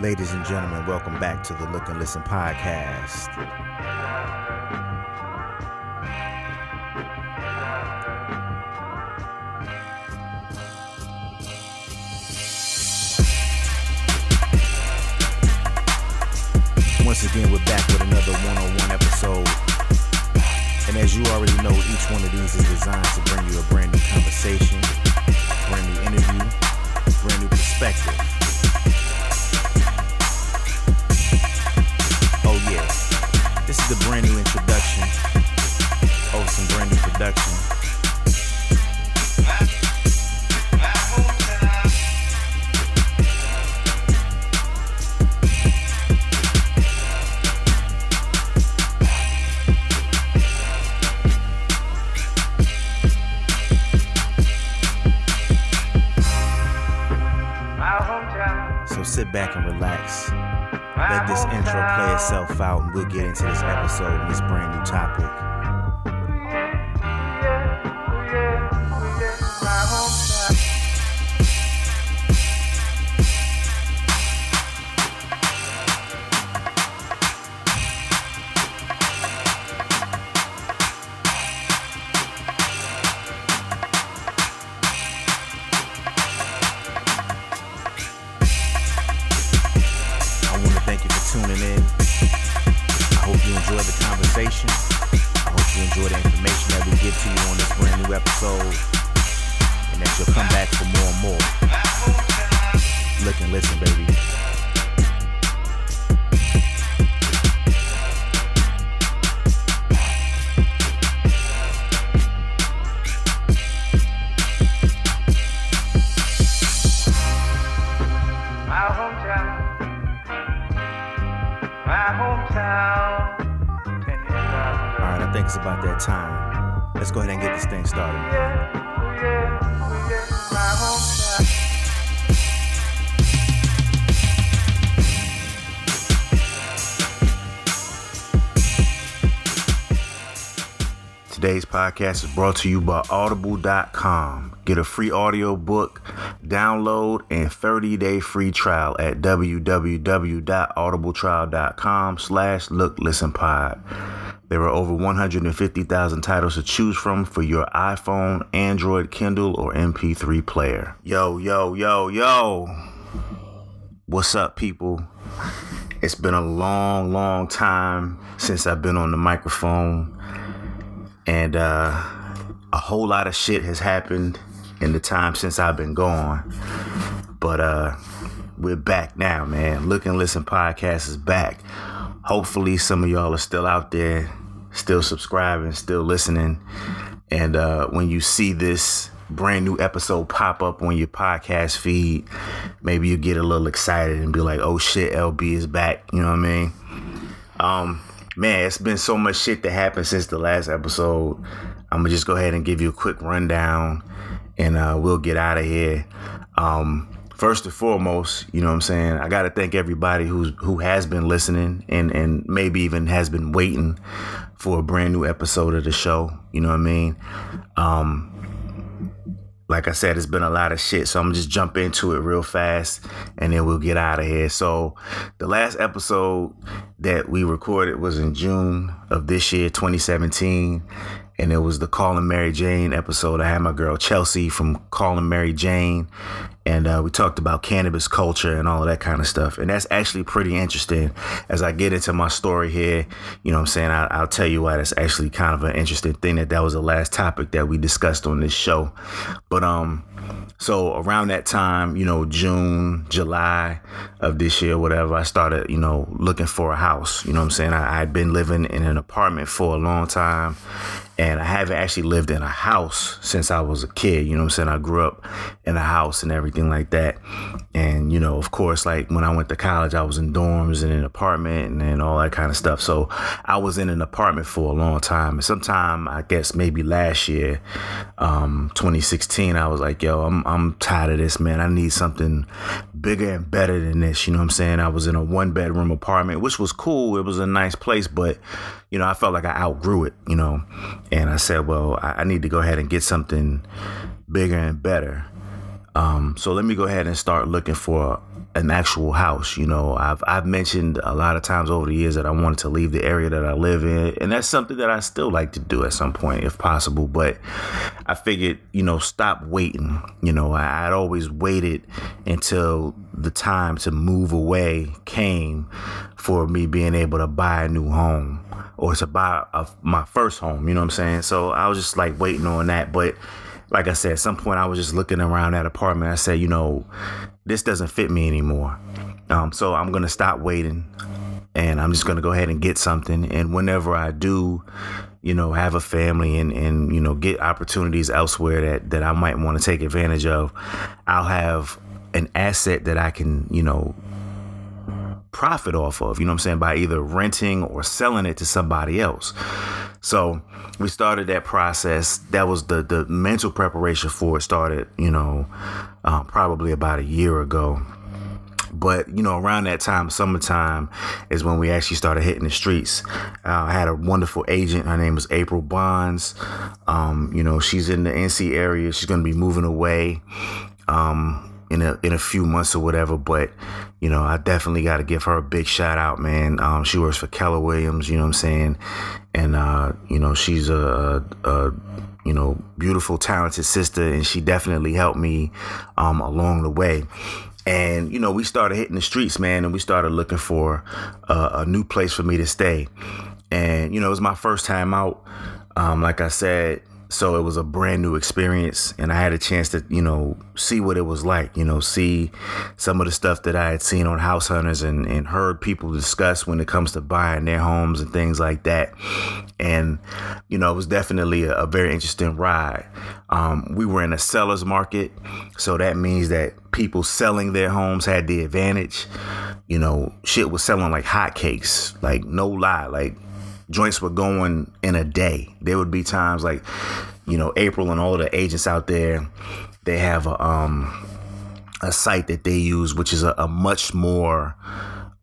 Ladies and gentlemen, welcome back to the Look and Listen podcast. Once again, we're back with another one on one episode. And as you already know, each one of these is designed to bring you a brand new conversation, brand new interview, brand new perspective. The brand new introduction of some brand new production. Out, and we'll get into this episode and this brand new topic. Enjoy the information that we give to you on this brand new episode. And that you'll come back for more and more. Look and listen, baby. Time. Let's go ahead and get this thing started. Today's podcast is brought to you by audible.com. Get a free audio book, download, and 30-day free trial at www.audibletrial.com slash look listen pod. There are over 150,000 titles to choose from for your iPhone, Android, Kindle, or MP3 player. Yo, yo, yo, yo. What's up, people? It's been a long, long time since I've been on the microphone and uh, a whole lot of shit has happened in the time since I've been gone. But uh, we're back now, man. Look and Listen podcast is back. Hopefully, some of y'all are still out there, still subscribing, still listening. And uh, when you see this brand new episode pop up on your podcast feed, maybe you get a little excited and be like, "Oh shit, LB is back." You know what I mean? Um, man, it's been so much shit that happened since the last episode. I'm gonna just go ahead and give you a quick rundown, and uh, we'll get out of here. Um, first and foremost, you know what I'm saying. I gotta thank everybody who's who has been listening and and maybe even has been waiting for a brand new episode of the show. You know what I mean. Um, like I said, it's been a lot of shit. So I'm just jump into it real fast and then we'll get out of here. So the last episode that we recorded was in June of this year, 2017. And it was the Calling Mary Jane episode. I had my girl Chelsea from Calling Mary Jane. And uh, we talked about cannabis culture and all of that kind of stuff. And that's actually pretty interesting. As I get into my story here, you know what I'm saying? I, I'll tell you why that's actually kind of an interesting thing that that was the last topic that we discussed on this show. But, um, so around that time, you know, June, July of this year, whatever, I started, you know, looking for a house. You know what I'm saying? I, I'd been living in an apartment for a long time and I haven't actually lived in a house since I was a kid. You know what I'm saying? I grew up in a house and everything like that. And, you know, of course, like when I went to college, I was in dorms and in an apartment and, and all that kind of stuff. So I was in an apartment for a long time. And sometime, I guess maybe last year, um, 2016, I was like, yo, I'm, I'm tired of this, man. I need something bigger and better than this. You know what I'm saying? I was in a one bedroom apartment, which was cool. It was a nice place, but you know, I felt like I outgrew it, you know, and I said, well, I, I need to go ahead and get something bigger and better. Um, so let me go ahead and start looking for an actual house. You know, I've I've mentioned a lot of times over the years that I wanted to leave the area that I live in, and that's something that I still like to do at some point if possible. But I figured, you know, stop waiting. You know, I, I'd always waited until the time to move away came for me being able to buy a new home or to buy a, my first home. You know what I'm saying? So I was just like waiting on that, but like I said, at some point I was just looking around that apartment. I said, you know, this doesn't fit me anymore. Um, so I'm gonna stop waiting, and I'm just gonna go ahead and get something. And whenever I do, you know, have a family and and you know get opportunities elsewhere that that I might want to take advantage of, I'll have an asset that I can, you know, profit off of, you know what I'm saying, by either renting or selling it to somebody else. So we started that process. That was the the mental preparation for it started, you know, um, probably about a year ago. But you know, around that time, summertime, is when we actually started hitting the streets. Uh, I had a wonderful agent. Her name was April Bonds. Um, you know, she's in the NC area. She's going to be moving away. Um, in a in a few months or whatever. But you know, I definitely got to give her a big shout out, man. Um, she works for Keller Williams, you know what I'm saying, and uh, you know, she's a, a, you know beautiful, talented sister, and she definitely helped me um, along the way. And you know, we started hitting the streets, man, and we started looking for a, a new place for me to stay. And you know, it was my first time out. Um, like I said, so it was a brand new experience and i had a chance to you know see what it was like you know see some of the stuff that i had seen on house hunters and, and heard people discuss when it comes to buying their homes and things like that. And you know it was definitely a, a very interesting ride. Um, we were in a seller's market so that means that people selling their homes had the advantage. You know shit was selling like hotcakes like no lie like joints were going in a day. There would be times like, you know, April and all the agents out there, they have a um a site that they use, which is a, a much more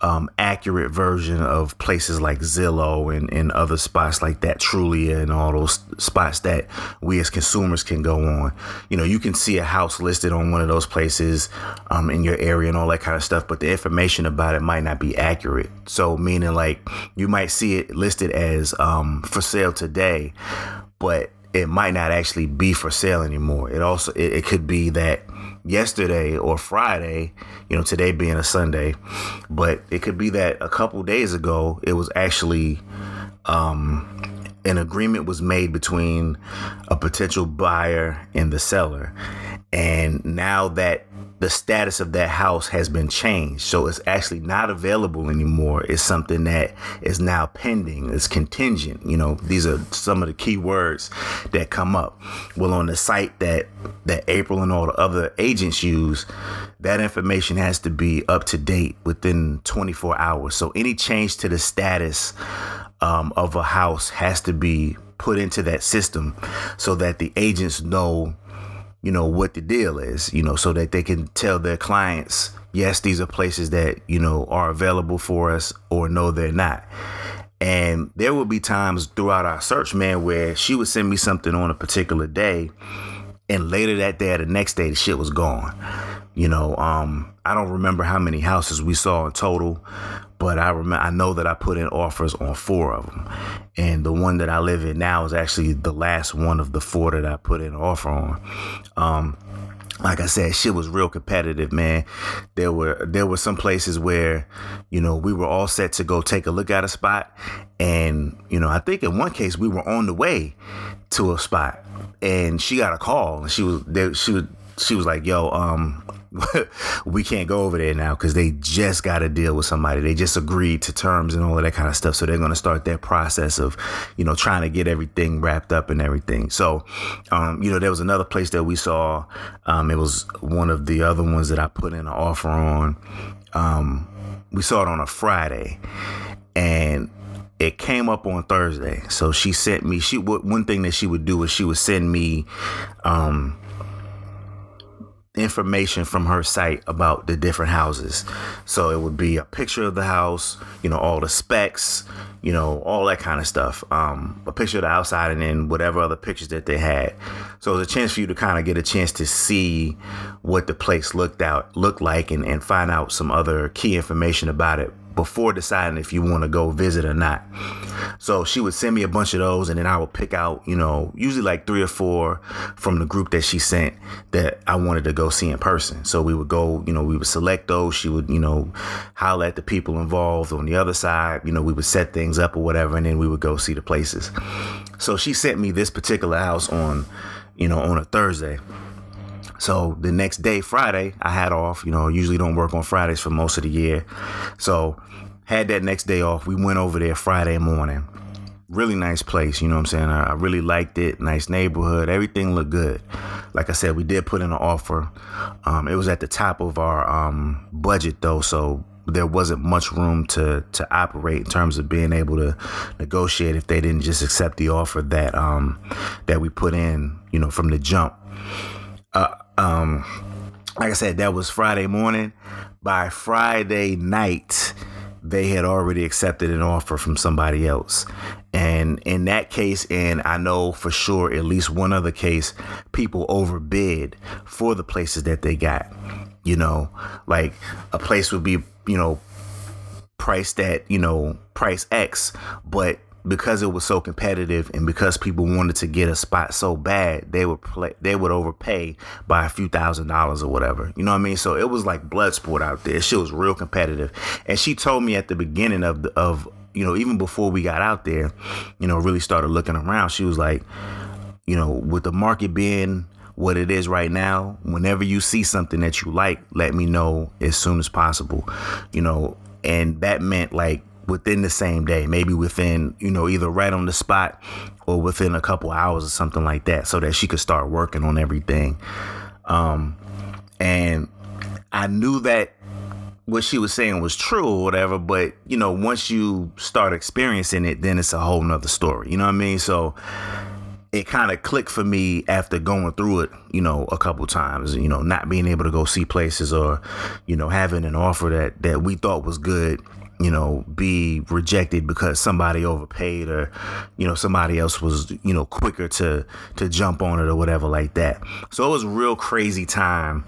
um, accurate version of places like Zillow and, and other spots like that, Trulia and all those spots that we as consumers can go on. You know, you can see a house listed on one of those places um, in your area and all that kind of stuff, but the information about it might not be accurate. So, meaning like you might see it listed as um, for sale today, but it might not actually be for sale anymore. It also it, it could be that yesterday or Friday, you know, today being a Sunday, but it could be that a couple days ago it was actually um, an agreement was made between a potential buyer and the seller. And now that the status of that house has been changed. So it's actually not available anymore. It's something that is now pending. It's contingent. You know, these are some of the key words that come up. Well, on the site that that April and all the other agents use, that information has to be up to date within 24 hours. So any change to the status um, of a house has to be put into that system so that the agents know you know what the deal is you know so that they can tell their clients yes these are places that you know are available for us or no they're not. And there will be times throughout our search man where she would send me something on a particular day and later that day or the next day the shit was gone. You know um i don't remember how many houses we saw in total but I remember I know that I put in offers on four of them, and the one that I live in now is actually the last one of the four that I put in offer on. Um, like I said, shit was real competitive, man. There were there were some places where, you know, we were all set to go take a look at a spot, and you know, I think in one case we were on the way to a spot, and she got a call, and she was there. She was she was like, "Yo, um, we can't go over there now because they just got to deal with somebody. They just agreed to terms and all of that kind of stuff. So they're going to start their process of, you know, trying to get everything wrapped up and everything. So, um, you know, there was another place that we saw. Um, it was one of the other ones that I put in an offer on. Um, we saw it on a Friday, and it came up on Thursday. So she sent me. She one thing that she would do is she would send me. Um, information from her site about the different houses. So it would be a picture of the house, you know, all the specs, you know, all that kind of stuff. Um, a picture of the outside and then whatever other pictures that they had. So it was a chance for you to kind of get a chance to see what the place looked out looked like and, and find out some other key information about it before deciding if you want to go visit or not. So she would send me a bunch of those, and then I would pick out, you know, usually like three or four from the group that she sent that I wanted to go see in person. So we would go, you know, we would select those. She would, you know, holler at the people involved on the other side. You know, we would set things up or whatever, and then we would go see the places. So she sent me this particular house on, you know, on a Thursday. So the next day, Friday, I had off. You know, usually don't work on Fridays for most of the year. So had that next day off. We went over there Friday morning. Really nice place, you know what I'm saying? I, really liked it. Nice neighborhood. Everything looked good. Like I said, we did put in an offer. Um, it was at the top of our um, budget though, so there wasn't much room to to operate in terms of being able to negotiate if they didn't just accept the offer that um, that we put in, you know, from the jump. Uh, um, like I said, that was Friday morning. By Friday night, they had already accepted an offer from somebody else. And in that case, and I know for sure at least one other case, people overbid for the places that they got. You know, like a place would be, you know, priced at, you know, price X, but because it was so competitive and because people wanted to get a spot so bad, they would play, they would overpay by a few thousand dollars or whatever. You know what I mean? So it was like blood sport out there. She was real competitive, and she told me at the beginning of the, of you know even before we got out there, you know, really started looking around. She was like, you know, with the market being what it is right now, whenever you see something that you like, let me know as soon as possible. You know, and that meant like within the same day, maybe within, you know, either right on the spot or within a couple hours or something like that, so that she could start working on everything. Um, and I knew that what she was saying was true or whatever, but you know, once you start experiencing it, then it's a whole nother story. You know what I mean? So it kind of clicked for me after going through it, you know, a couple times, you know, not being able to go see places or, you know, having an offer that that we thought was good you know, be rejected because somebody overpaid or, you know, somebody else was, you know, quicker to to jump on it or whatever like that. So it was a real crazy time.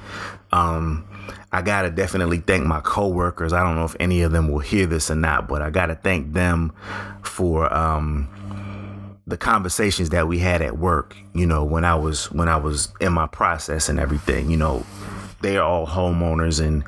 Um, I gotta definitely thank my coworkers. I don't know if any of them will hear this or not, but I gotta thank them for um the conversations that we had at work, you know, when I was when I was in my process and everything, you know, they're all homeowners and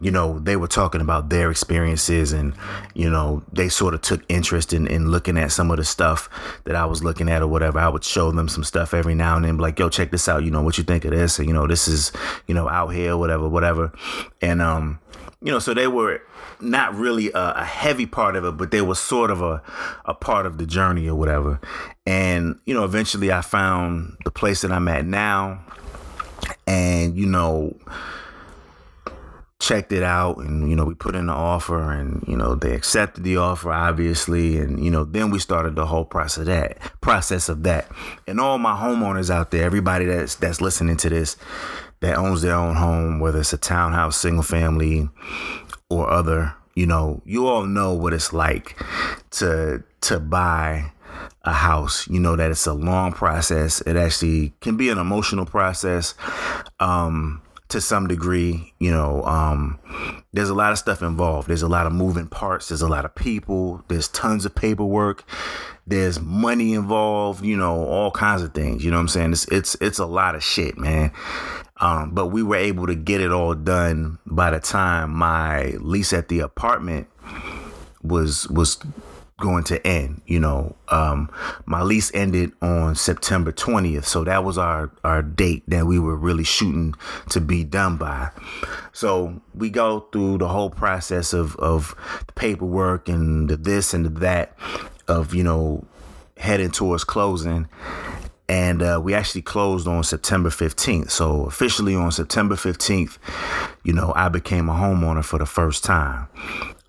you know they were talking about their experiences and you know they sort of took interest in, in looking at some of the stuff that i was looking at or whatever. I would show them some stuff every now and then like yo check this out. You know what you think of this? You know this is you know out here whatever whatever. And um you know so they were not really a, a, heavy part of it, but they were sort of a, a part of the journey or whatever. And, you know, eventually I found the place that I'm at now and you know checked it out and you know we put in the offer and you know they accepted the offer obviously. And you know then we started the whole process of that process of that. And all my homeowners out there everybody that's that's listening to this that owns their own home whether it's a townhouse single family or other you know you all know what it's like to to buy a house. You know that it's a long process. It actually can be an emotional process um, to some degree. You know, um, there's a lot of stuff involved. There's a lot of moving parts. There's a lot of people. There's tons of paperwork. There's money involved. You know, all kinds of things. You know what I'm saying? It's it's it's a lot of shit, man. Um, but we were able to get it all done by the time my lease at the apartment was was going to end. You know, um, my lease ended on September 20th, so that was our our date that we were really shooting to be done by. So we go through the whole process of of the paperwork and the this and the that of you know heading towards closing. And uh, we actually closed on September 15th. So officially on September 15th, you know, I became a homeowner for the first time.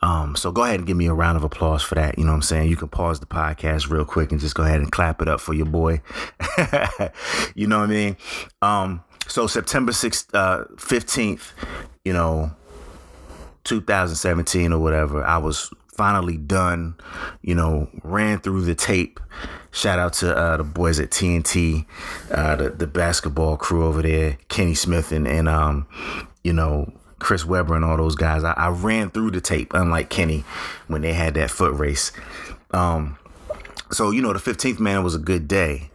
Um, so go ahead and give me a round of applause for that. You know what I'm saying? You can pause the podcast real quick and just go ahead and clap it up for your boy. you know what I mean? Um, so September 6th, uh, 15th, you know, 2017 or whatever, I was finally done, you know, ran through the tape. Shout out to uh, the boys at TNT, uh, the, the basketball crew over there, Kenny Smith and, and um, you know, Chris Webber and all those guys. I, I ran through the tape, unlike Kenny when they had that foot race. Um, so, you know, the 15th man was a good day.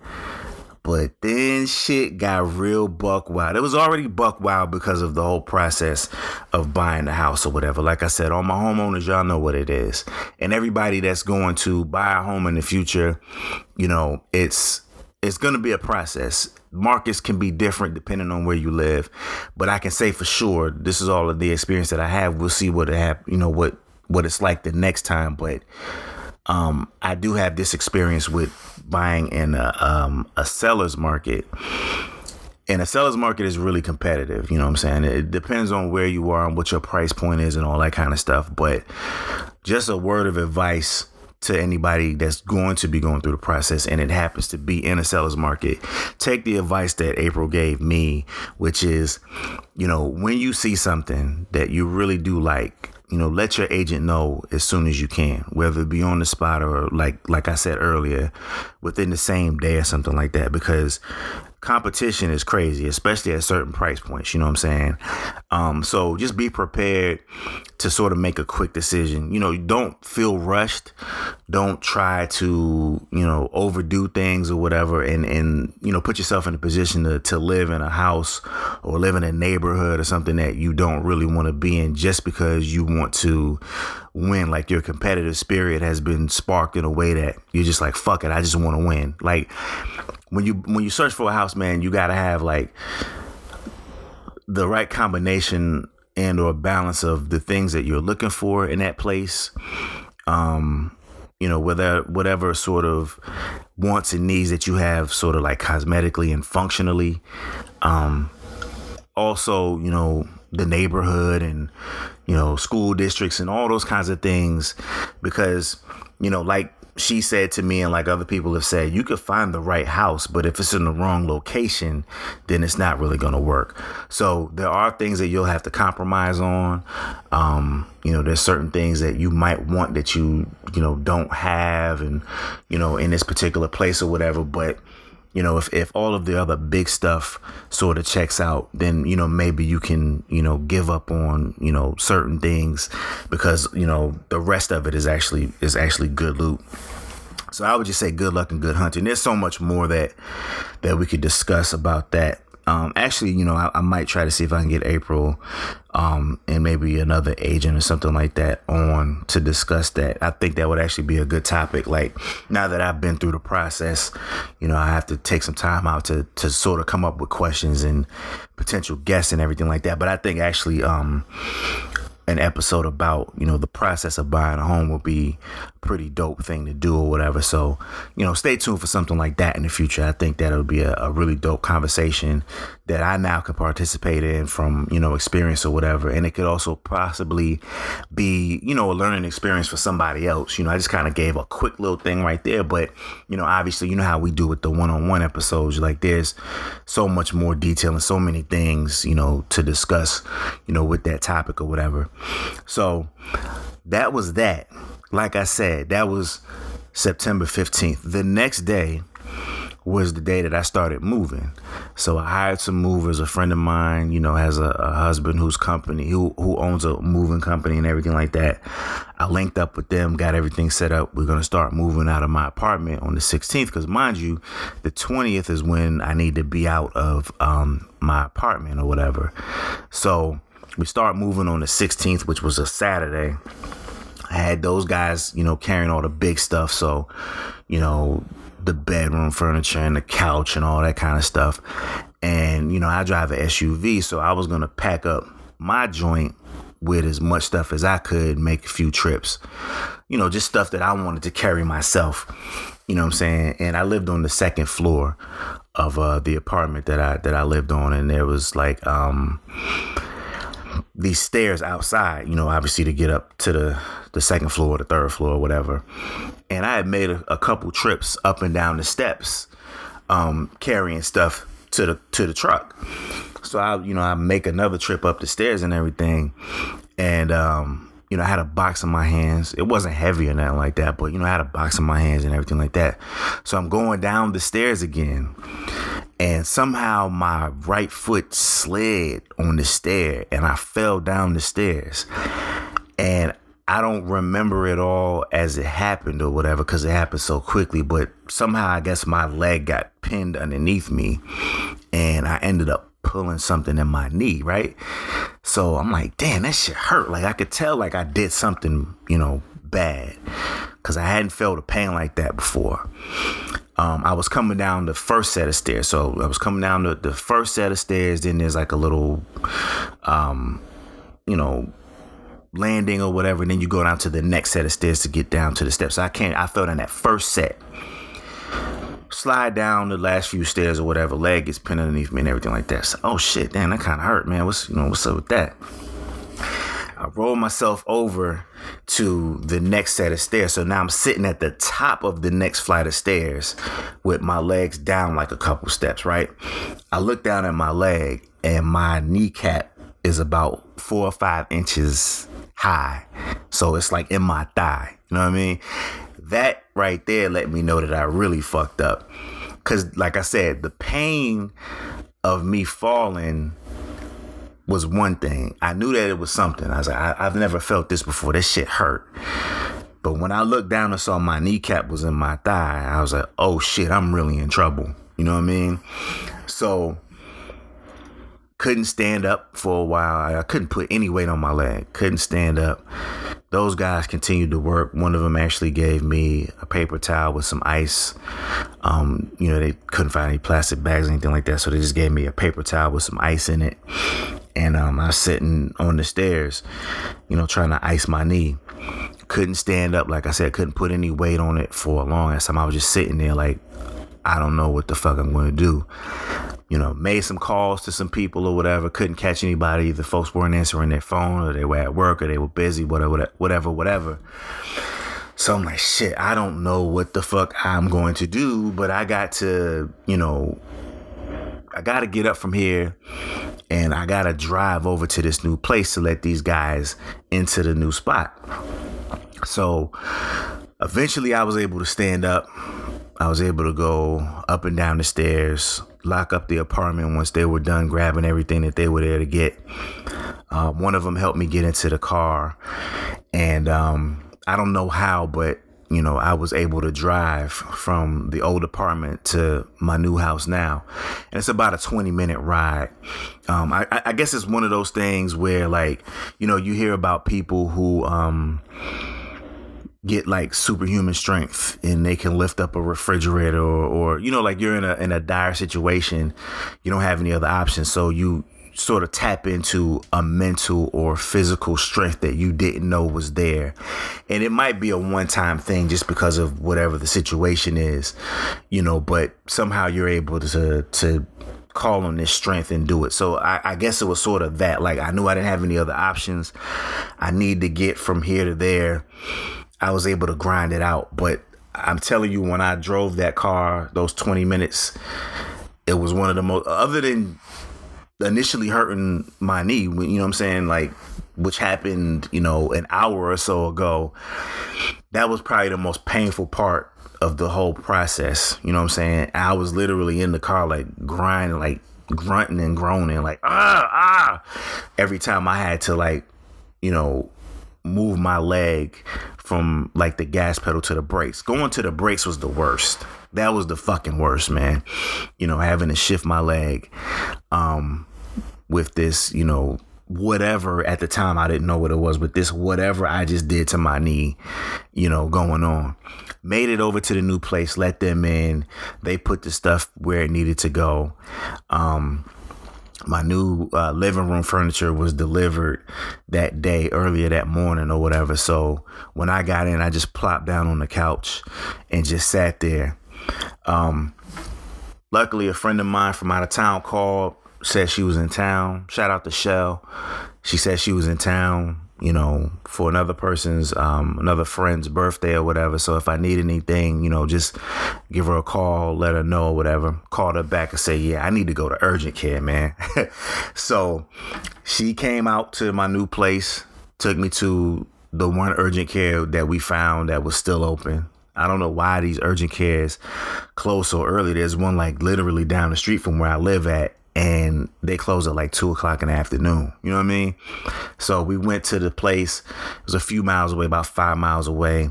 But then shit got real buck wild. It was already buck wild because of the whole process of buying the house or whatever. Like I said, all my homeowners, y'all know what it is. And everybody that's going to buy a home in the future, you know, it's it's going to be a process. Markets can be different depending on where you live, but I can say for sure this is all of the experience that I have. We'll see what it have, you know, what what it's like the next time, but um, I do have this experience with buying in a, um, a seller's market. And a seller's market is really competitive. You know what I'm saying? It depends on where you are and what your price point is and all that kind of stuff. But just a word of advice to anybody that's going to be going through the process and it happens to be in a seller's market, take the advice that April gave me, which is, you know, when you see something that you really do like, you know, let your agent know as soon as you can, whether it be on the spot or like like I said earlier, within the same day or something like that, because competition is crazy, especially at certain price points. You know what I'm saying? Um, so just be prepared to sort of make a quick decision. You know, don't feel rushed. Don't try to, you know, overdo things or whatever and, and you know, put yourself in a position to, to live in a house or live in a neighborhood or something that you don't really want to be in just because you want to win. Like your competitive spirit has been sparked in a way that you're just like, fuck it, I just want to win. Like when you when you search for a house, man, you gotta have like the right combination and or balance of the things that you're looking for in that place. Um, you know, whether whatever sort of wants and needs that you have, sort of like cosmetically and functionally. Um, also, you know, the neighborhood and you know school districts and all those kinds of things, because you know, like she said to me and like other people have said you could find the right house but if it's in the wrong location then it's not really going to work. So there are things that you'll have to compromise on. Um, you know there's certain things that you might want that you you know don't have and you know in this particular place or whatever but you know if, if all of the other big stuff sort of checks out then you know maybe you can you know give up on you know certain things because you know the rest of it is actually is actually good loot. So i would just say good luck and good hunting. There's so much more that that we could discuss about that um, actually, you know, I, I, might try to see if I can get April um, and maybe another agent or something like that on to discuss that. I think that would actually be a good topic. Like now that I've been through the process, you know, I have to take some time out to to sort of come up with questions and potential guests and everything like that. But I think actually, um, an episode about you know the process of buying a home would be pretty dope thing to do or whatever. So you know stay tuned for something like that in the future. I think that'll be a, a really dope conversation that i now can participate in from you know experience or whatever. And it could also possibly be you know a learning experience for somebody else. You know i just kind of gave a quick little thing right there but you know obviously you know how we do with the one-on-one episodes. Like there's so much more detail and so many things you know to discuss you know with that topic or whatever. So that was that. Like I said, that was September 15th. The next day was the day that I started moving. So I hired some movers. A friend of mine, you know, has a, a, husband whose company who who owns a moving company and everything like that. I linked up with them, got everything set up. We're gonna start moving out of my apartment on the 16th, because mind you, the 20th is when I need to be out of um, my apartment or whatever. So we start moving on the 16th, which was a Saturday. I had those guys, you know, carrying all the big stuff. So, you know, the bedroom furniture and the couch and all that kind of stuff. And, you know, I drive an SUV, so I was going to pack up my joint with as much stuff as I could, make a few trips. You know, just stuff that I wanted to carry myself. You know what I'm saying? And I lived on the second floor of uh, the apartment that I that I lived on, and there was like um these stairs outside, you know, obviously to get up to the, the second floor, the third floor, whatever. And I had made a, a couple trips up and down the steps, um, carrying stuff to the to the truck. So I, you know, I make another trip up the stairs and everything, and um, you know, I had a box in my hands. It wasn't heavy or nothing like that, but you know, I had a box in my hands and everything like that. So I'm going down the stairs again, and somehow my right foot slid on the stair, and I fell down the stairs, and I don't remember it all as it happened or whatever because it happened so quickly. But somehow, I guess my leg got pinned underneath me, and I ended up pulling something in my knee, right? So I'm like, damn, that shit hurt. Like I could tell, like I did something, you know, bad because I hadn't felt a pain like that before. Um, I was coming down the first set of stairs. So I was coming down the, the first set of stairs. Then there's like a little, um, you know, landing or whatever. And then you go down to the next set of stairs to get down to the steps. I can't, I felt in that first set. Slide down the last few stairs or whatever, leg gets pinned underneath me and everything like that. So, oh shit, damn, that kind of hurt, man. What's you know what's up with that? I roll myself over to the next set of stairs. So now I'm sitting at the top of the next flight of stairs with my legs down like a couple steps, right? I look down at my leg and my kneecap is about four or five inches high. So it's like in my thigh. You know what I mean? That right there let me know that I really fucked up. Cause like I said, the pain of me falling was one thing. I knew that it was something. I was like, I, have never felt this before. This shit hurt. But when I looked down and saw my kneecap was in my thigh, I was like, oh shit, I'm really in trouble. You know what I mean? So couldn't stand up for a while. I couldn't put any weight on my leg. Couldn't stand up. Those guys continued to work. One of them actually gave me a paper towel with some ice. Um, you know, they couldn't find any plastic bags or anything like that, so they just gave me a paper towel with some ice in it. And um, I was sitting on the stairs, you know, trying to ice my knee. Couldn't stand up, like I said, couldn't put any weight on it for a long time. I was just sitting there, like, I don't know what the fuck I'm going to do you know, made some calls to some people or whatever, couldn't catch anybody. The folks weren't answering their phone or they were at work or they were busy, whatever, whatever, whatever. So I'm like, shit, I don't know what the fuck I'm going to do, but I got to, you know, I got to get up from here and I got to drive over to this new place to let these guys into the new spot. So eventually I was able to stand up. I was able to go up and down the stairs, lock up the apartment once they were done grabbing everything that they were there to get. Uh, one of them helped me get into the car, and um, I don't know how, but you know, I was able to drive from the old apartment to my new house now. And it's about a 20 minute ride. Um, I, I, guess it's one of those things where, like, you know, you hear about people who, um, get like superhuman strength and they can lift up a refrigerator or, or you know like you're in a in a dire situation you don't have any other options so you sort of tap into a mental or physical strength that you didn't know was there and it might be a one-time thing just because of whatever the situation is you know but somehow you're able to to call on this strength and do it. So I, I, guess it was sort of that. Like I knew I didn't have any other options. I need to get from here to there. I was able to grind it out. But I'm telling you, when I drove that car, those 20 minutes, it was one of the most, other than initially hurting my knee, you know what I'm saying? Like, which happened, you know, an hour or so ago. That was probably the most painful part of the whole process. You know what I'm saying? I was literally in the car, like grinding, like grunting and groaning, like, ah, ah, every time I had to, like, you know, move my leg from like the gas pedal to the brakes. Going to the brakes was the worst. That was the fucking worst, man. You know, having to shift my leg um with this, you know, whatever at the time I didn't know what it was, but this whatever I just did to my knee, you know, going on. Made it over to the new place, let them in. They put the stuff where it needed to go. Um my new uh, living room furniture was delivered that day earlier that morning or whatever so when i got in i just plopped down on the couch and just sat there um, luckily a friend of mine from out of town called said she was in town shout out to shell she said she was in town you know, for another person's, um, another friend's birthday or whatever. So if I need anything, you know, just give her a call, let her know or whatever. Called her back and say, yeah, I need to go to urgent care, man. so she came out to my new place, took me to the one urgent care that we found that was still open. I don't know why these urgent cares close so early. There's one like literally down the street from where I live at, and they close at like two o'clock in the afternoon. You know what I mean? So we went to the place. It was a few miles away, about five miles away.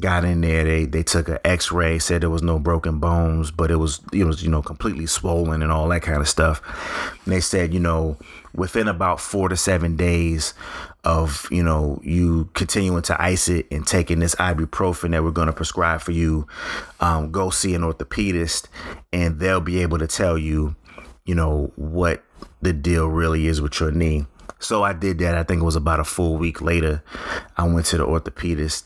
Got in there. They they took an X-ray. Said there was no broken bones, but it was it was you know completely swollen and all that kind of stuff. And they said you know within about four to seven days of you know you continuing to ice it and taking this ibuprofen that we're going to prescribe for you, um, go see an orthopedist, and they'll be able to tell you you know, what the deal really is with your knee. So I did that. I think it was about a full week later. I went to the orthopedist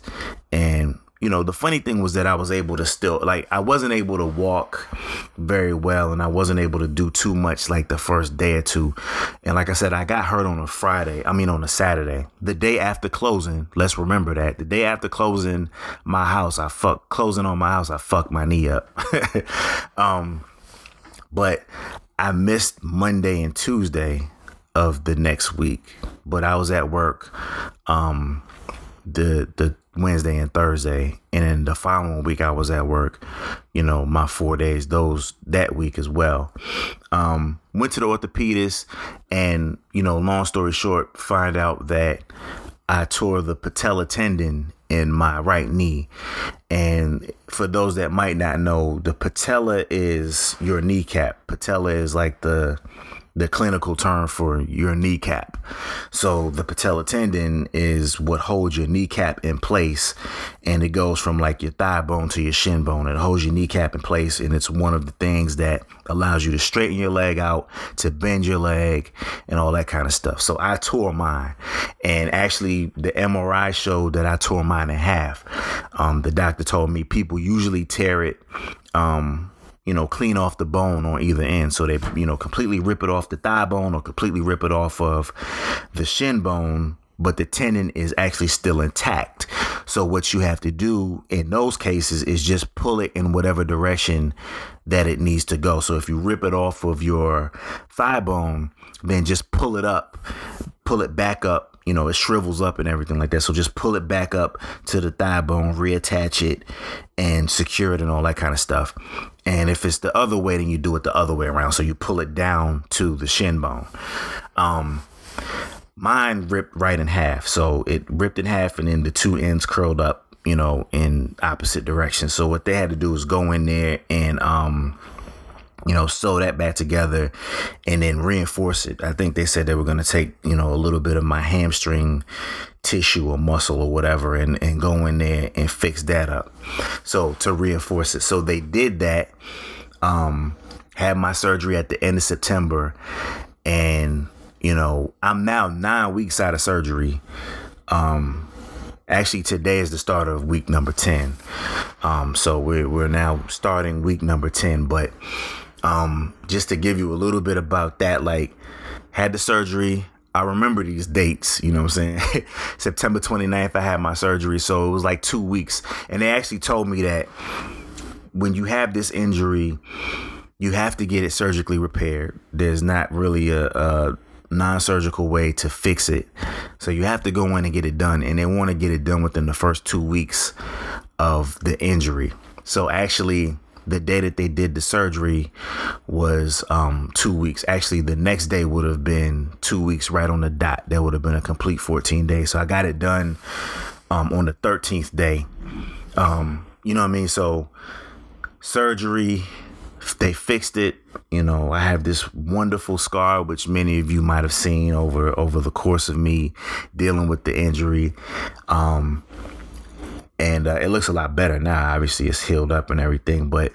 and you know, the funny thing was that I was able to still like I wasn't able to walk very well and I wasn't able to do too much like the first day or two. And like I said, I got hurt on a Friday, I mean on a Saturday. The day after closing, let's remember that. The day after closing my house, I fucked closing on my house, I fucked my knee up. um but I missed Monday and Tuesday of the next week, but I was at work um, the the Wednesday and Thursday, and then the following week I was at work. You know, my four days those that week as well. Um, went to the orthopedist, and you know, long story short, find out that I tore the patella tendon in my right knee. And for those that might not know, the patella is your kneecap. Patella is like the the clinical term for your kneecap. So the patella tendon is what holds your kneecap in place and it goes from like your thigh bone to your shin bone. It holds your kneecap in place and it's one of the things that allows you to straighten your leg out, to bend your leg and all that kind of stuff. So I tore mine and actually the MRI showed that I tore mine in half. Um, the doctor told me people usually tear it um, you know, clean off the bone on either end. So they, you know, completely rip it off the thigh bone or completely rip it off of the shin bone, but the tendon is actually still intact. So what you have to do in those cases is just pull it in whatever direction that it needs to go. So if you rip it off of your thigh bone, then just pull it up, pull it back up you know, it shrivels up and everything like that. So just pull it back up to the thigh bone, reattach it, and secure it and all that kind of stuff. And if it's the other way, then you do it the other way around. So you pull it down to the shin bone. Um, mine ripped right in half. So it ripped in half and then the two ends curled up, you know, in opposite directions. So what they had to do was go in there and, um, you know, sew that back together and then reinforce it. I think they said they were going to take, you know, a little bit of my hamstring tissue or muscle or whatever and, and go in there and fix that up. So to reinforce it. So they did that. Um, had my surgery at the end of September and, you know, I'm now nine weeks out of surgery. Um, actually today is the start of week number 10 um, so we're, we're now starting week number 10 but um, just to give you a little bit about that, like had the surgery. I remember these dates, you know what I'm saying? September 29th, I had my surgery. So it was like two weeks. And they actually told me that when you have this injury, you have to get it surgically repaired. There's not really a, a non surgical way to fix it. So you have to go in and get it done. And they want to get it done within the first two weeks of the injury. So actually, the day that they did the surgery was um, two weeks. Actually, the next day would have been two weeks right on the dot. That would have been a complete 14 days. So I got it done um, on the 13th day. Um, you know what I mean? So surgery, they fixed it. You know, I have this wonderful scar, which many of you might have seen over over the course of me dealing with the injury. Um, and uh, it looks a lot better now. Obviously, it's healed up and everything, but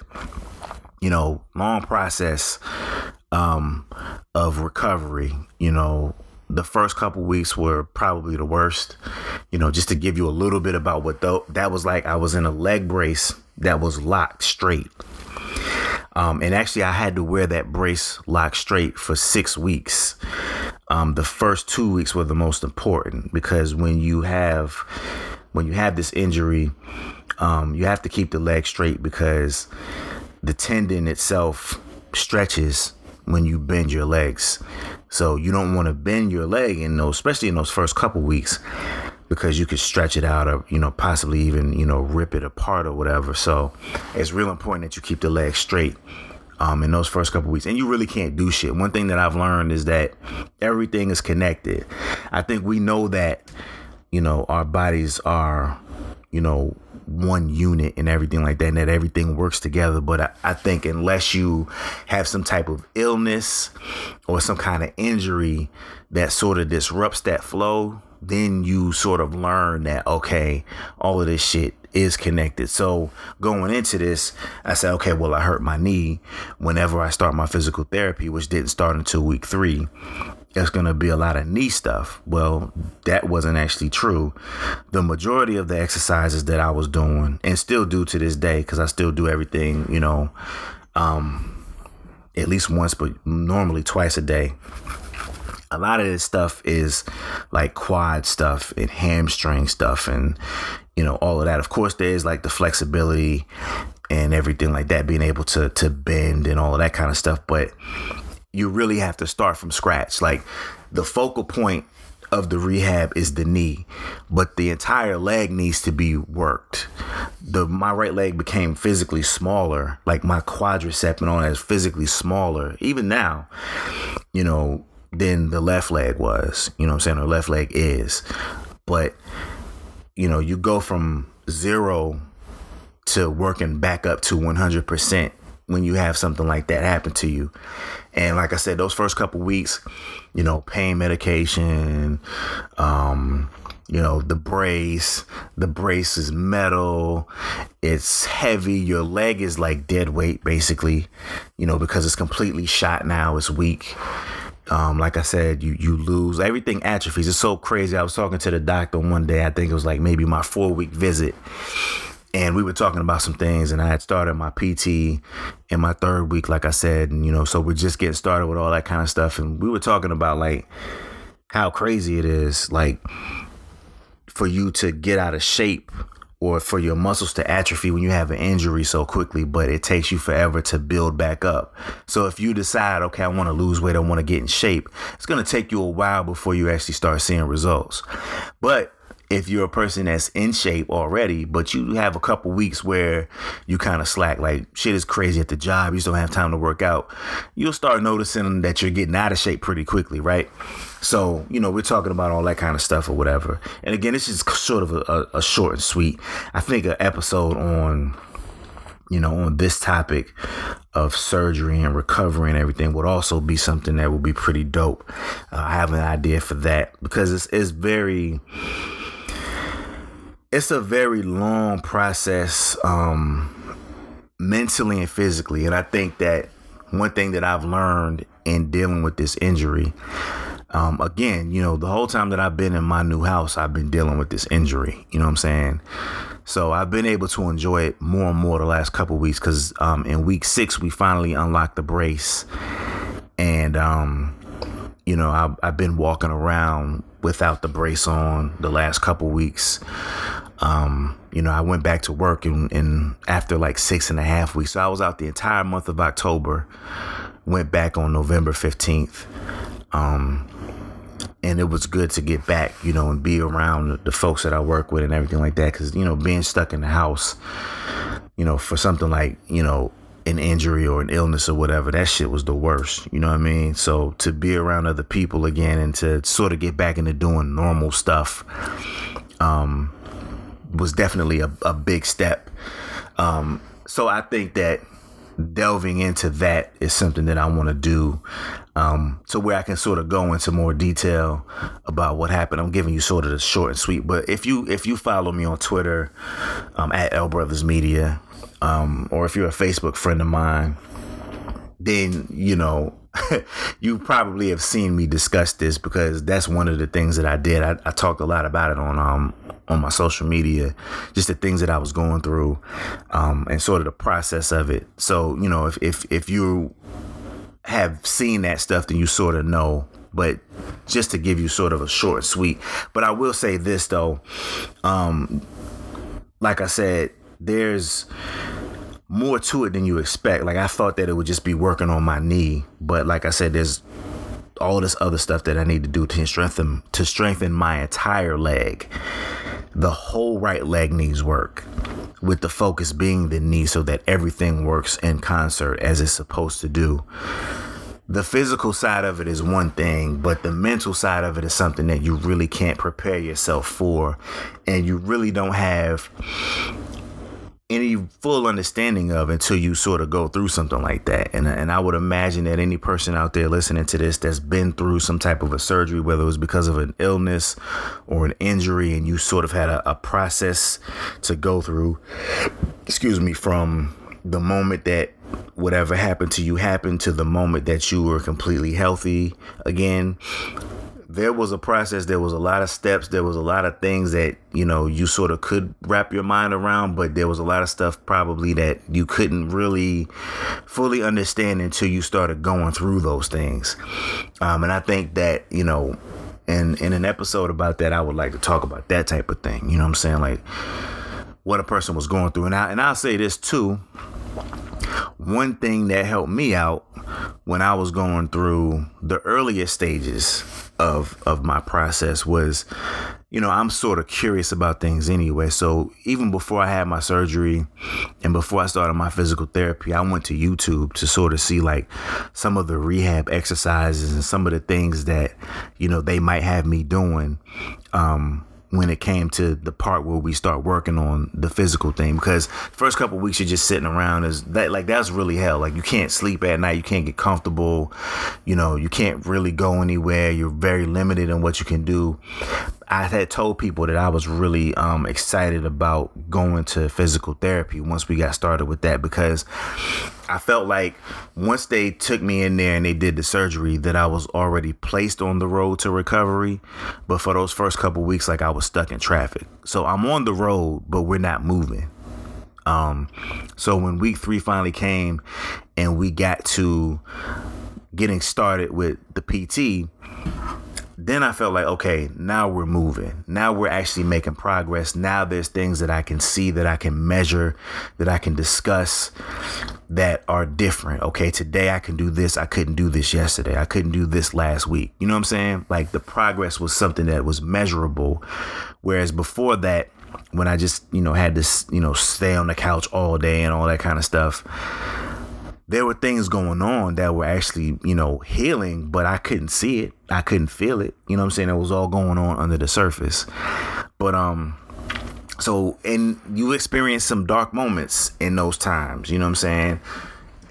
you know, long process um, of recovery. You know, the first couple weeks were probably the worst. You know, just to give you a little bit about what th- that was like. I was in a leg brace that was locked straight. Um, and actually, I had to wear that brace locked straight for six weeks. um, the first two weeks were the most important because when you have when you have this injury, um, you have to keep the leg straight because the tendon itself stretches when you bend your legs. So you don't want to bend your leg in those, especially in those first couple weeks, because you could stretch it out or you know possibly even you know rip it apart or whatever. So it's real important that you keep the leg straight. Um, in those first couple weeks, and you really can't do shit. One thing that I've learned is that everything is connected. I think we know that, you know, our bodies are, you know, one unit and everything like that, and that everything works together. But I, I think unless you have some type of illness or some kind of injury that sort of disrupts that flow, then you sort of learn that okay, all of this shit is connected. So going into this, I said, okay, well, I hurt my knee whenever I start my physical therapy, which didn't start until week three. It's going to be a lot of knee stuff. Well, that wasn't actually true. The majority of the exercises that I was doing and still do to this day, because I still do everything, you know, um, at least once, but normally twice a day a lot of this stuff is like quad stuff and hamstring stuff and you know all of that of course there's like the flexibility and everything like that being able to to bend and all of that kind of stuff but you really have to start from scratch. Like the focal point of the rehab is the knee but the entire leg needs to be worked. The my right leg became physically smaller like my quadricep and all that is physically smaller even now you know than the left leg was you know what i'm saying or left leg is. But you know, you go from zero to working back up to 100% when you have something like that happen to you. And like I said, those first couple weeks, you know, pain medication, um, you know, the brace, the brace is metal, it's heavy, your leg is like dead weight basically, you know, because it's completely shot now, it's weak. Um, like I said, you you lose everything atrophies. It's so crazy. I was talking to the doctor one day. I think it was like maybe my four week visit, and we were talking about some things. And I had started my PT in my third week, like I said, and you know, so we're just getting started with all that kind of stuff. And we were talking about like how crazy it is, like for you to get out of shape or for your muscles to atrophy when you have an injury so quickly, but it takes you forever to build back up. So if you decide, okay, I want to lose weight, I want to get in shape, it's going to take you a while before you actually start seeing results. But if you're a person that's in shape already, but you have a couple weeks where you kind of slack, like shit is crazy at the job, you just don't have time to work out, you'll start noticing that you're getting out of shape pretty quickly, right? So, you know, we're talking about all that kind of stuff or whatever. And again, this is sort of a, a short and sweet. I think an episode on you know, on this topic of surgery and recovery and everything would also be something that would be pretty dope. Uh, I have an idea for that because it's, it's very, it's a very long process, um, mentally and physically. And I think that one thing that I've learned in dealing with this injury, um, again, you know, the whole time that I've been in my new house, I've been dealing with this injury. You know what I'm saying? So I've been able to enjoy it more and more the last couple weeks because um, in week six we finally unlocked the brace, and um, you know I've, I've been walking around without the brace on the last couple weeks. Um, you know, I went back to work and, and after like six and a half weeks, so I was out the entire month of October. Went back on November fifteenth. Um, and it was good to get back, you know, and be around the folks that I work with and everything like that. Because you know, being stuck in the house, you know, for something like you know an injury or an illness or whatever, that shit was the worst. You know what I mean? So to be around other people again and to sort of get back into doing normal stuff, um, was definitely a, a big step. Um, so I think that delving into that is something that I want to do um, to where I can sort of go into more detail about what happened. I'm giving you sort of the short and sweet, but if you if you follow me on Twitter um, at L Brothers Media, um, or if you're a Facebook friend of mine, then you know you probably have seen me discuss this because that's one of the things that I did. I, I talked a lot about it on um on my social media, just the things that I was going through, um, and sort of the process of it. So you know, if if if you have seen that stuff, then you sort of know But just to give you sort of a short, sweet. But I will say this though, um, like I said, there's more to it than you expect. Like I thought that it would just be working on my knee, but like I said, there's all this other stuff that I need to do to strengthen to strengthen my entire leg. The whole right leg needs work with the focus being the knee so that everything works in concert as it's supposed to do. The physical side of it is one thing, but the mental side of it is something that you really can't prepare yourself for. And you really don't have any full understanding of until you sort of go through something like that. And and I would imagine that any person out there listening to this that's been through some type of a surgery, whether it was because of an illness or an injury, and you sort of had a, a process to go through, excuse me, from the moment that whatever happened to you happened to the moment that you were completely healthy again there was a process there was a lot of steps there was a lot of things that you know you sort of could wrap your mind around but there was a lot of stuff probably that you couldn't really fully understand until you started going through those things. Um, and i think that you know in in an episode about that i would like to talk about that type of thing you know what i'm saying? Like what a person was going through. And I, and I'll say this too. One thing that helped me out when I was going through the earliest stages of of my process was you know I'm sort of curious about things anyway. So even before I had my surgery and before I started my physical therapy I went to YouTube to sort of see like some of the rehab exercises and some of the things that you know they might have me doing um when it came to the part where we start working on the physical thing because first couple weeks you're just sitting around is that like that's really hell. Like you can't sleep at night. You can't get comfortable. You know you can't really go anywhere. You're very limited in what you can do. I had told people that I was really um, excited about going to physical therapy once we got started with that because I felt like once they took me in there and they did the surgery that I was already placed on the road to recovery. But for those first couple weeks, like I was stuck in traffic. So I'm on the road, but we're not moving. Um, so when week three finally came and we got to getting started with the PT, then I felt like, okay, now we're moving. Now we're actually making progress. Now there's things that I can see, that I can measure, that I can discuss that are different. Okay, today I can do this. I couldn't do this yesterday. I couldn't do this last week. You know what I'm saying? Like the progress was something that was measurable. Whereas before that, when I just, you know, had to, you know, stay on the couch all day and all that kind of stuff there were things going on that were actually, you know, healing, but I couldn't see it. I couldn't feel it. You know what I'm saying? It was all going on under the surface. But um so and you experience some dark moments in those times, you know what I'm saying?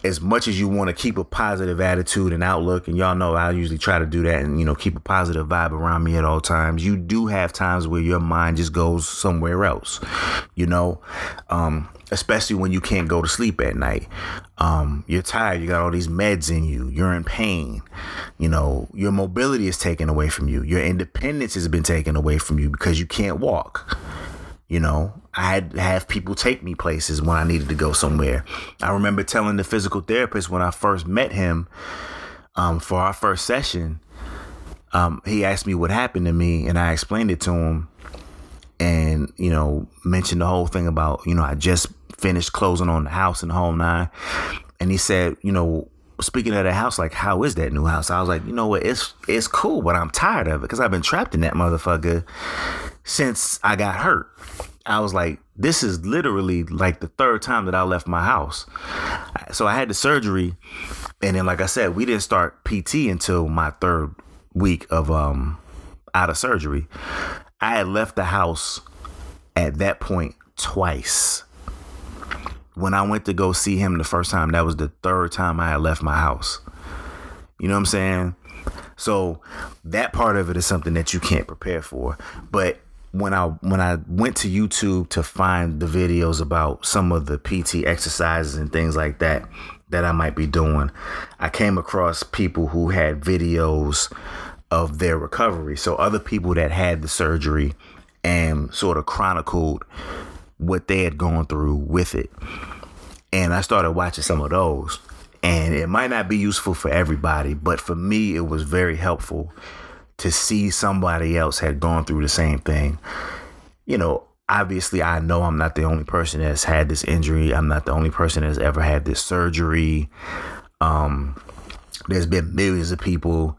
As much as you want to keep a positive attitude and outlook, and y'all know I usually try to do that and you know keep a positive vibe around me at all times. You do have times where your mind just goes somewhere else, you know. Um, especially when you can't go to sleep at night. Um, you're tired, you got all these meds in you, you're in pain, you know, your mobility is taken away from you, your independence has been taken away from you because you can't walk. You know, I had to have people take me places when I needed to go somewhere. I remember telling the physical therapist when I first met him um, for our first session, um, he asked me what happened to me, and I explained it to him and you know mentioned the whole thing about you know I just finished closing on the house in Home Nine, and he said, you know, speaking of the house, like how is that new house? I was like, you know what, it's it's cool, but I'm tired of it because I've been trapped in that motherfucker since I got hurt. I was like, this is literally like the third time that I left my house. So I had the surgery, and then like I said, we didn't start PT until my third week of um out of surgery. I had left the house at that point twice. When I went to go see him the first time, that was the third time I had left my house. You know what I'm saying? So that part of it is something that you can't prepare for. But when I when I went to YouTube to find the videos about some of the PT exercises and things like that that I might be doing, I came across people who had videos of their recovery. So other people that had the surgery and sort of chronicled what they had gone through with it. And I started watching some of those. And it might not be useful for everybody, but for me, it was very helpful to see somebody else had gone through the same thing. You know, obviously, I know I'm not the only person that's had this injury. I'm not the only person that's ever had this surgery. Um, there's been millions of people,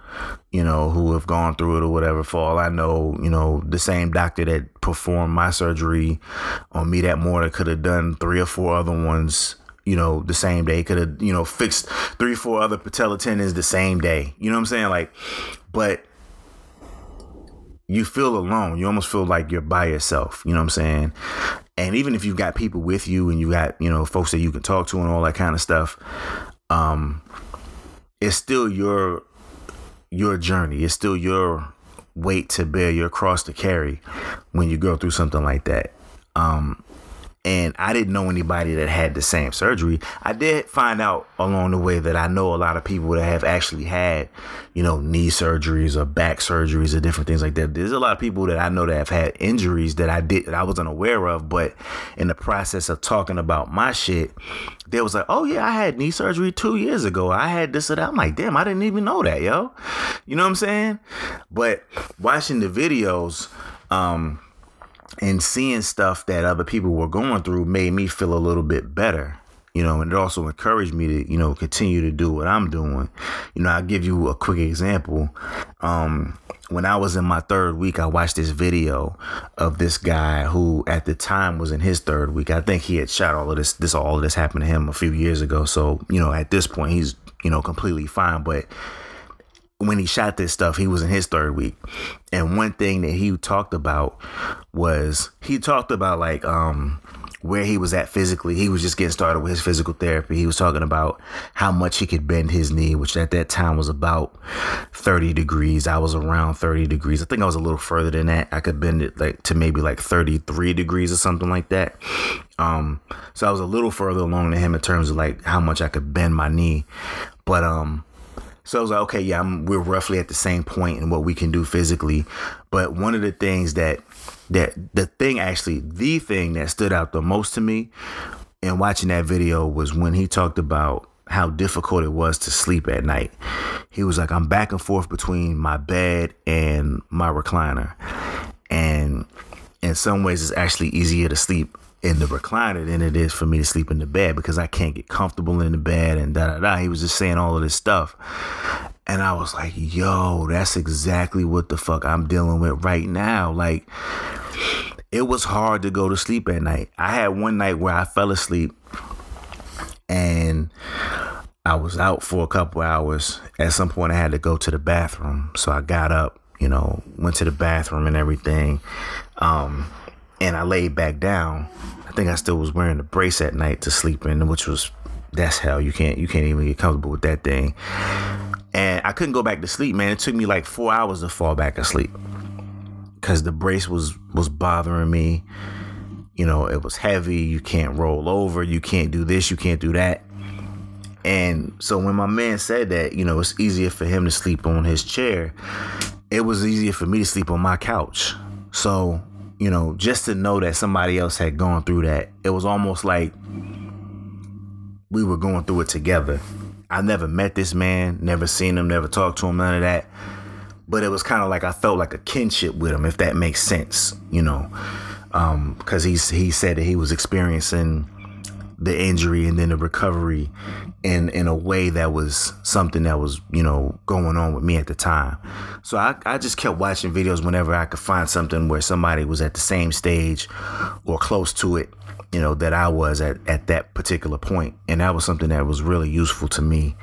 you know, who have gone through it or whatever. For all I know, you know, the same doctor that performed my surgery on me that morning could have done three or four other ones you know, the same day. Could have, you know, fixed three, four other patella tendons the same day. You know what I'm saying? Like, but you feel alone. You almost feel like you're by yourself. You know what I'm saying? And even if you've got people with you and you got, you know, folks that you can talk to and all that kind of stuff, um, it's still your your journey. It's still your weight to bear, your cross to carry when you go through something like that. Um, and I didn't know anybody that had the same surgery. I did find out along the way that I know a lot of people that have actually had, you know, knee surgeries or back surgeries or different things like that. There's a lot of people that I know that have had injuries that I did that I wasn't aware of, but in the process of talking about my shit, they was like, "Oh yeah, I had knee surgery two years ago. I had this or that." I'm like, "Damn, I didn't even know that, yo." You know what I'm saying? But watching the videos, um, and seeing stuff that other people were going through made me feel a little bit better you know and it also encouraged me to you know continue to do what i'm doing. You know i'll give you a quick example. Um when i was in my third week i watched this video of this guy who at the time was in his third week. I think he had shot all of this this all of this happened to him a few years ago. So you know at this point he's you know completely fine. But when he shot this stuff, he was in his third week. And one thing that he talked about was he talked about like um where he was at physically. He was just getting started with his physical therapy. He was talking about how much he could bend his knee, which at that time was about 30 degrees. I was around 30 degrees. I think I was a little further than that. I could bend it like to maybe like 33 degrees or something like that. Um, so I was a little further along than him in terms of like how much I could bend my knee. But um so I was like, okay, yeah, I'm, we're roughly at the same point in what we can do physically. But one of the things that that the thing actually, the thing that stood out the most to me in watching that video was when he talked about how difficult it was to sleep at night. He was like, I'm back and forth between my bed and my recliner. And in some ways, it's actually easier to sleep in the recliner than it is for me to sleep in the bed because I can't get comfortable in the bed and da da da. He was just saying all of this stuff. And I was like, yo, that's exactly what the fuck I'm dealing with right now. Like, it was hard to go to sleep at night. I had one night where I fell asleep and I was out for a couple hours. At some point, I had to go to the bathroom. So I got up, you know, went to the bathroom and everything. Um, and I laid back down. I think I still was wearing the brace at night to sleep in, which was that's hell. You can't you can't even get comfortable with that thing. And I couldn't go back to sleep, man. It took me like four hours to fall back asleep because the brace was was bothering me. You know, it was heavy. You can't roll over. You can't do this. You can't do that. And so when my man said that, you know, it's easier for him to sleep on his chair. It was easier for me to sleep on my couch. So you know, just to know that somebody else had gone through that, it was almost like we were going through it together. I never met this man, never seen him, never talked to him, none of that. But it was kind of like I felt like a kinship with him, if that makes sense, you know, because um, he said that he was experiencing the injury and then the recovery in in a way that was something that was you know going on with me at the time. So I, I just kept watching videos whenever i could find something where somebody was at the same stage or close to it you know that i was at at that particular point. And that was something that was really useful to me.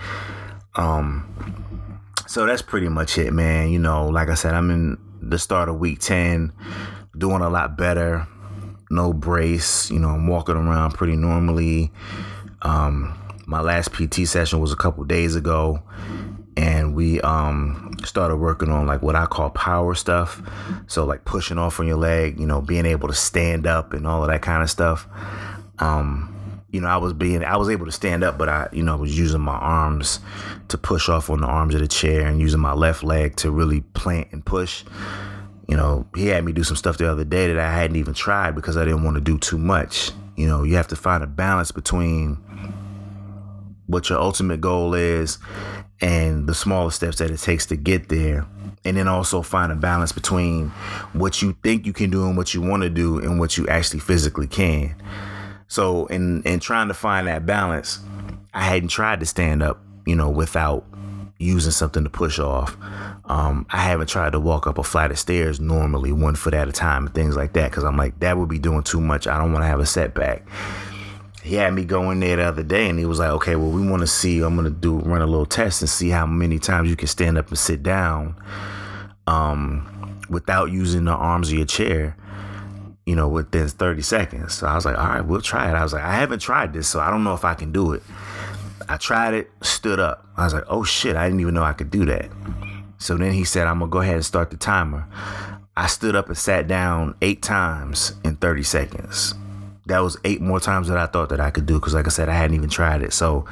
Um so that's pretty much it man. You know like i said i'm in the start of week 10 doing a lot better no brace. You know, I'm walking around pretty normally. Um, my last PT session was a couple days ago, and we um, started working on like what I call power stuff. So like pushing off on your leg, you know, being able to stand up and all of that kind of stuff. Um, you know, I was being, I was able to stand up, but I, you know, was using my arms to push off on the arms of the chair and using my left leg to really plant and push you know, he had me do some stuff the other day that I hadn't even tried because I didn't want to do too much. You know, you have to find a balance between what your ultimate goal is and the smaller steps that it takes to get there and then also find a balance between what you think you can do and what you want to do and what you actually physically can so in in trying to find that balance i hadn't tried to stand up you know without using something to push off um, i haven't tried to walk up a flight of stairs normally one foot at a time and things like that because i'm like that would be doing too much i don't want to have a setback he had me go in there the other day and he was like, okay, well, we want to see, I'm to do, run a little test and see how many times you can stand up and sit down um, without using the arms of your chair, you know, within 30 seconds. So I was like, all right, we'll try it. I was like, I haven't tried this, so I don't know if I can do it. I tried it, stood up. I was like, oh shit, I didn't even know I could do that. So then he said, I'm to go ahead and start the timer. I stood up and sat down eight times in 30 seconds that was eight more times that I thought that I could do because, like I said, I hadn't even tried it. So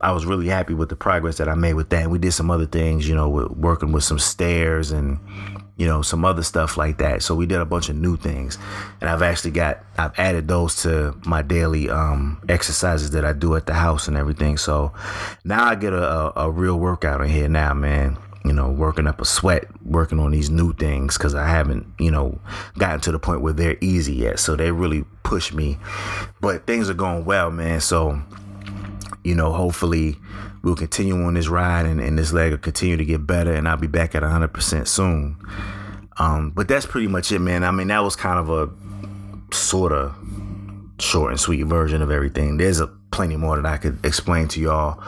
I was really happy with the progress that I made with that. And we did some other things, you know, with working with some stairs and you know some other stuff like that. So we did a bunch of new things, and I've actually got I've added those to my daily um, exercises that I do at the house and everything. So now I get a, a, a real workout in here now, man you know, working up a sweat, working on these new things because I haven't, you know, gotten to the point where they're easy yet. So they really push me. But things are going well, man. So, you know, hopefully we'll continue on this ride and, and this leg will continue to get better and I'll be back at 100% soon. Um, but that's pretty much it, man. I mean, that was kind of a sort of short and sweet version of everything. There's a plenty more that I could explain to y'all.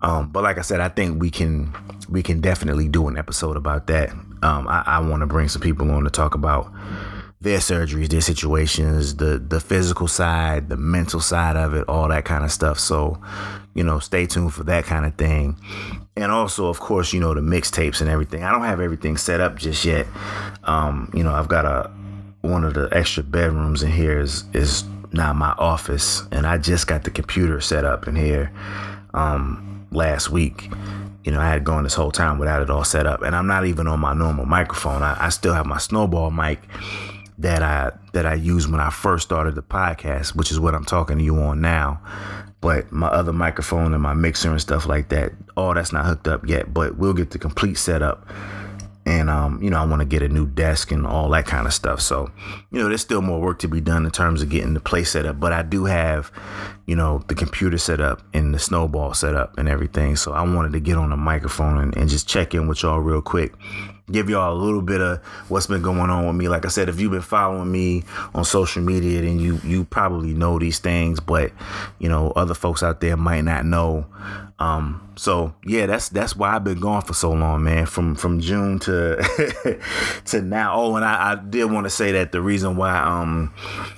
Um, but like I said, I think we can we can definitely do an episode about that. Um, I, I want to bring some people on to talk about their surgeries, their situations, the the physical side, the mental side of it, all that kind of stuff. So, you know, stay tuned for that kind of thing. And also, of course, you know, the mixtapes and everything. I don't have everything set up just yet. Um, you know, I've got a one of the extra bedrooms in here is is now my office, and I just got the computer set up in here. Um, last week. You know, I had gone this whole time without it all set up, and I'm not even on my normal microphone. I, I still have my snowball mic that I that I used when I first started the podcast, which is what I'm talking to you on now. But my other microphone and my mixer and stuff like that, all that's not hooked up yet. But we'll get the complete setup and um, you know I want to get a new desk and all that kind of stuff. So, you know, there's still more work to be done in terms of getting the place set up. But I do have, you know, the computer set up and the snowball set up and everything. So I wanted to get on the microphone and, and just check in with y'all real quick give y'all a little bit of what's been going on with me. Like I said, if you've been following me on social media, then you you probably know these things, but you know other folks out there might not know. Um, so yeah, that's that's why I've been gone for so long, man. From from June to to now. Oh, and I, I did want to say that the reason why um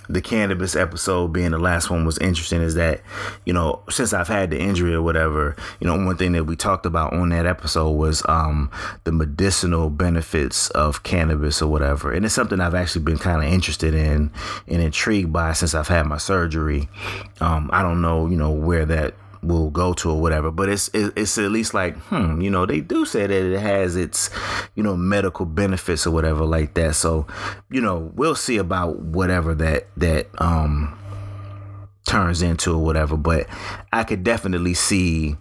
the cannabis episode being the last one was interesting is that you know since I've had the injury or whatever, you know one thing that we talked about on that episode was um the medicinal benefits of cannabis or whatever. And it's something I've actually been kind of interested in and intrigued by since I've had my surgery. Um, I don't know, you know, where that will go to or whatever but it's it's at least like hmm you know they do say that it has its you know medical benefits or whatever like that. So you know we'll see about whatever that that um turns into or whatever but i could definitely see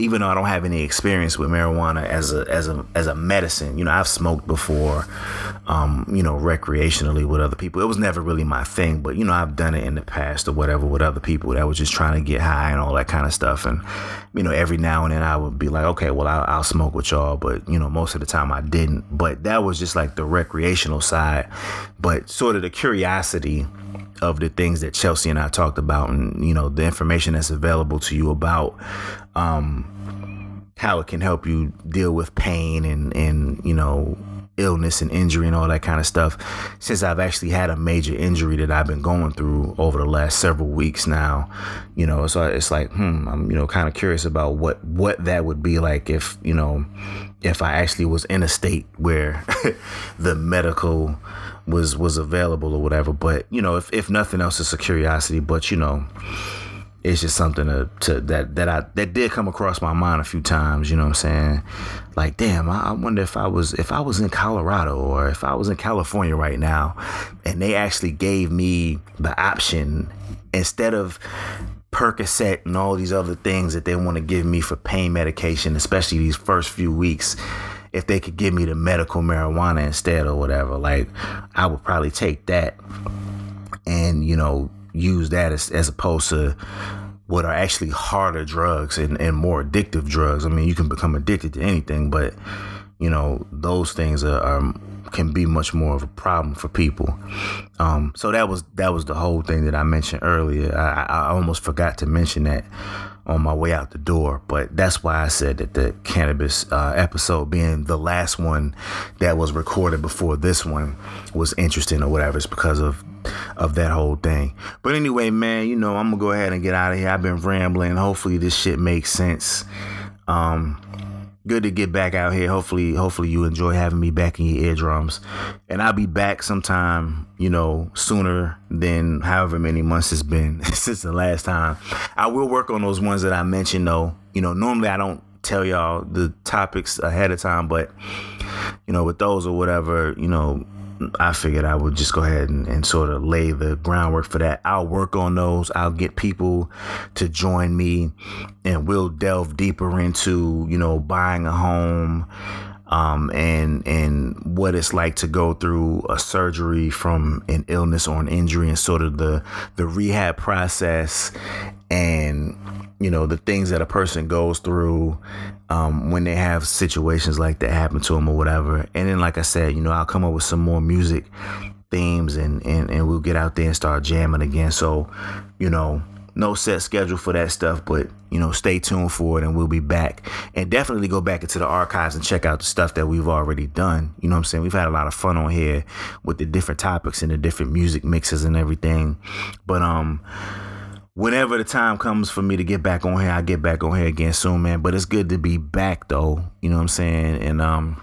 even though I don't have any experience with marijuana as a as a as a medicine, you know, I've smoked before, um, you know, recreationally with other people. It was never really my thing, but you know, I've done it in the past or whatever with other people that was just trying to get high and all that kind of stuff. And you know, every now and then I would be like, okay, well, I'll, I'll smoke with y'all, but you know, most of the time I didn't. But that was just like the recreational side, but sort of the curiosity of the things that Chelsea and I talked about, and you know the information that's available to you about um, how it can help you deal with pain and and you know illness and injury and all that kind of stuff. Since I've actually had a major injury that I've been going through over the last several weeks now, you know, so it's like, hmm, I'm you know kind of curious about what what that would be like if you know if I actually was in a state where the medical was was available or whatever. But you know, if if nothing else, it's a curiosity. But you know, it's just something to, to that that I that did come across my mind a few times. You know what I'm saying? Like, damn, I, I wonder if I was if I was in Colorado or if I was in California right now, and they actually gave me the option instead of Percocet and all these other things that they want to give me for pain medication, especially these first few weeks. If they could give me the medical marijuana instead or whatever, like I would probably take that and you know use that as, as opposed to what are actually harder drugs and, and more addictive drugs. I mean, you can become addicted to anything, but you know those things are, are can be much more of a problem for people. Um, so that was that was the whole thing that I mentioned earlier. I, I almost forgot to mention that on my way out the door, but that's why I said that the cannabis uh, episode, being the last one that was recorded before this one, was interesting or whatever. It's because of of that whole thing. But anyway, man, you know I'm gonna go ahead and get out of here. I've been rambling. Hopefully this shit makes sense. Um, good to get back out here. Hopefully, hopefully you enjoy having me back in your eardrums. And I'll be back sometime, you know, sooner than however many months it's been since the last time. I will work on those ones that I mentioned though. You know, normally I don't tell y'all the topics ahead of time, but you know, with those or whatever, you know, I figured I would just go ahead and, and, sort of lay the groundwork for that. I'll work on those. I'll get people to join me and we'll delve deeper into, you know, buying a home um, and and what it's like to go through a surgery from an illness or an injury and sort of the the rehab process and you know the things that a person goes through um, when they have situations like that happen to them or whatever and then like i said you know i'll come up with some more music themes and and, and we'll get out there and start jamming again so you know no set schedule for that stuff, but you know, stay tuned for it and we'll be back. And definitely go back into the archives and check out the stuff that we've already done. You know what I'm saying? We've had a lot of fun on here with the different topics and the different music mixes and everything. But um whenever the time comes for me to get back on here, I get back on here again soon, man. But it's good to be back though. You know what I'm saying? And um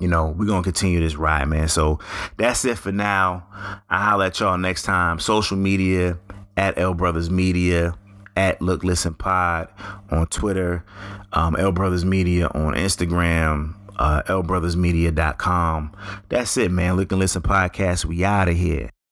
you know, we're gonna continue this ride, man. So that's it for now. I'll holler at y'all next time. Social media at L Brothers Media, at Look Listen Pod on Twitter, um, L Brothers Media on Instagram, uh, lbrothersmedia.com. That's it, man. Look and Listen Podcast. We out of here.